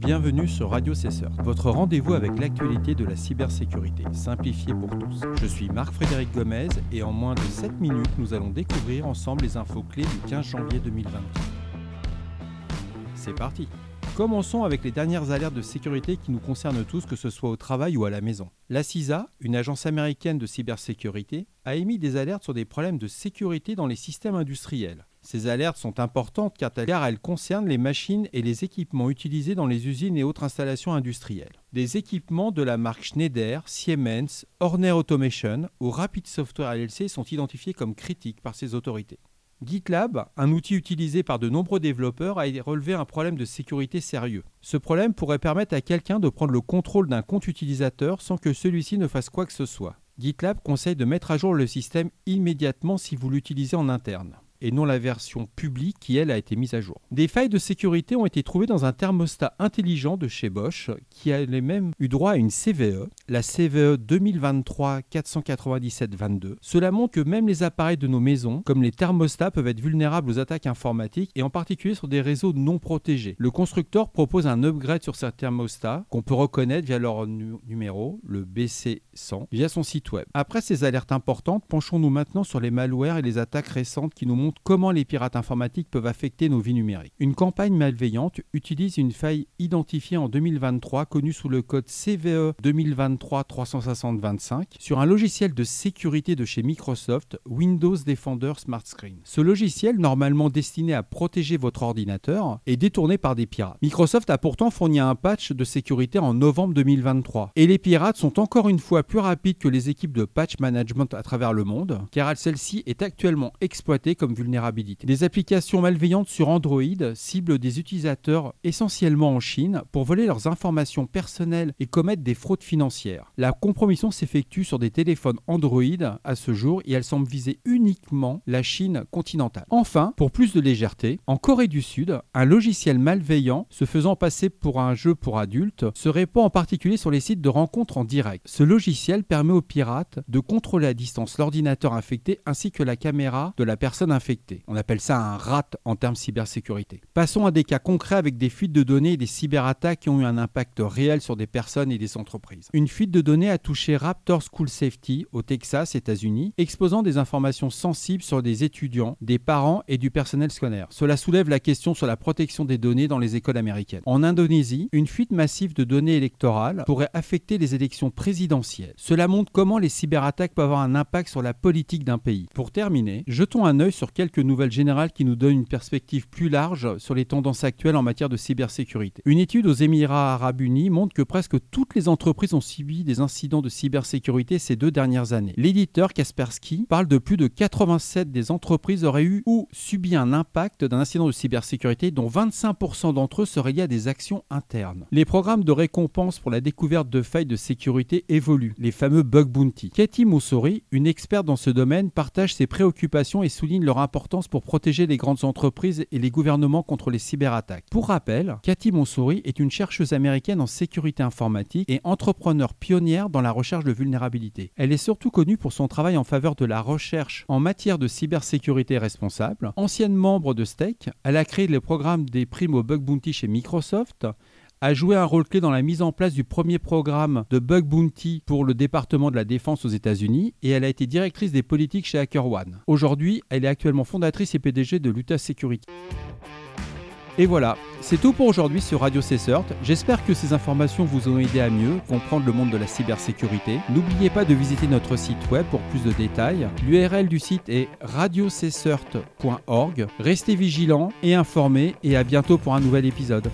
Bienvenue sur Radio Cesseur, votre rendez-vous avec l'actualité de la cybersécurité, simplifiée pour tous. Je suis Marc-Frédéric Gomez et en moins de 7 minutes, nous allons découvrir ensemble les infos clés du 15 janvier 2023. C'est parti Commençons avec les dernières alertes de sécurité qui nous concernent tous, que ce soit au travail ou à la maison. La CISA, une agence américaine de cybersécurité, a émis des alertes sur des problèmes de sécurité dans les systèmes industriels. Ces alertes sont importantes car elles concernent les machines et les équipements utilisés dans les usines et autres installations industrielles. Des équipements de la marque Schneider, Siemens, Horner Automation ou Rapid Software LLC sont identifiés comme critiques par ces autorités. GitLab, un outil utilisé par de nombreux développeurs, a relevé un problème de sécurité sérieux. Ce problème pourrait permettre à quelqu'un de prendre le contrôle d'un compte utilisateur sans que celui-ci ne fasse quoi que ce soit. GitLab conseille de mettre à jour le système immédiatement si vous l'utilisez en interne et non la version publique qui, elle, a été mise à jour. Des failles de sécurité ont été trouvées dans un thermostat intelligent de chez Bosch qui a même eu droit à une CVE, la CVE 2023-497-22. Cela montre que même les appareils de nos maisons, comme les thermostats, peuvent être vulnérables aux attaques informatiques et en particulier sur des réseaux non protégés. Le constructeur propose un upgrade sur ces thermostats qu'on peut reconnaître via leur numéro, le BC100, via son site web. Après ces alertes importantes, penchons-nous maintenant sur les malwares et les attaques récentes qui nous montrent comment les pirates informatiques peuvent affecter nos vies numériques. Une campagne malveillante utilise une faille identifiée en 2023 connue sous le code CVE 2023-360-25 sur un logiciel de sécurité de chez Microsoft, Windows Defender Smart Screen. Ce logiciel, normalement destiné à protéger votre ordinateur, est détourné par des pirates. Microsoft a pourtant fourni un patch de sécurité en novembre 2023 et les pirates sont encore une fois plus rapides que les équipes de patch management à travers le monde car celle-ci est actuellement exploitée comme Des applications malveillantes sur Android ciblent des utilisateurs essentiellement en Chine pour voler leurs informations personnelles et commettre des fraudes financières. La compromission s'effectue sur des téléphones Android à ce jour et elle semble viser uniquement la Chine continentale. Enfin, pour plus de légèreté, en Corée du Sud, un logiciel malveillant se faisant passer pour un jeu pour adultes se répand en particulier sur les sites de rencontres en direct. Ce logiciel permet aux pirates de contrôler à distance l'ordinateur infecté ainsi que la caméra de la personne infectée on appelle ça un rat en termes cybersécurité. Passons à des cas concrets avec des fuites de données et des cyberattaques qui ont eu un impact réel sur des personnes et des entreprises. Une fuite de données a touché Raptor School Safety au Texas, États-Unis, exposant des informations sensibles sur des étudiants, des parents et du personnel scolaire. Cela soulève la question sur la protection des données dans les écoles américaines. En Indonésie, une fuite massive de données électorales pourrait affecter les élections présidentielles. Cela montre comment les cyberattaques peuvent avoir un impact sur la politique d'un pays. Pour terminer, jetons un œil sur quelques nouvelles générales qui nous donnent une perspective plus large sur les tendances actuelles en matière de cybersécurité. Une étude aux Émirats arabes unis montre que presque toutes les entreprises ont subi des incidents de cybersécurité ces deux dernières années. L'éditeur Kaspersky parle de plus de 87 des entreprises auraient eu ou subi un impact d'un incident de cybersécurité dont 25% d'entre eux seraient liés à des actions internes. Les programmes de récompense pour la découverte de failles de sécurité évoluent, les fameux bug bounty. Katie Moussori, une experte dans ce domaine, partage ses préoccupations et souligne leur importance pour protéger les grandes entreprises et les gouvernements contre les cyberattaques. Pour rappel, Cathy Monsouri est une chercheuse américaine en sécurité informatique et entrepreneur pionnière dans la recherche de vulnérabilité. Elle est surtout connue pour son travail en faveur de la recherche en matière de cybersécurité responsable. Ancienne membre de Stake, elle a créé le programme des primes au bug bounty chez Microsoft a joué un rôle clé dans la mise en place du premier programme de Bug Bounty pour le département de la défense aux États-Unis et elle a été directrice des politiques chez HackerOne. Aujourd'hui, elle est actuellement fondatrice et PDG de Luta Security. Et voilà, c'est tout pour aujourd'hui sur Radio Cessert. J'espère que ces informations vous ont aidé à mieux comprendre le monde de la cybersécurité. N'oubliez pas de visiter notre site web pour plus de détails. L'URL du site est radiocessert.org. Restez vigilants et informés et à bientôt pour un nouvel épisode.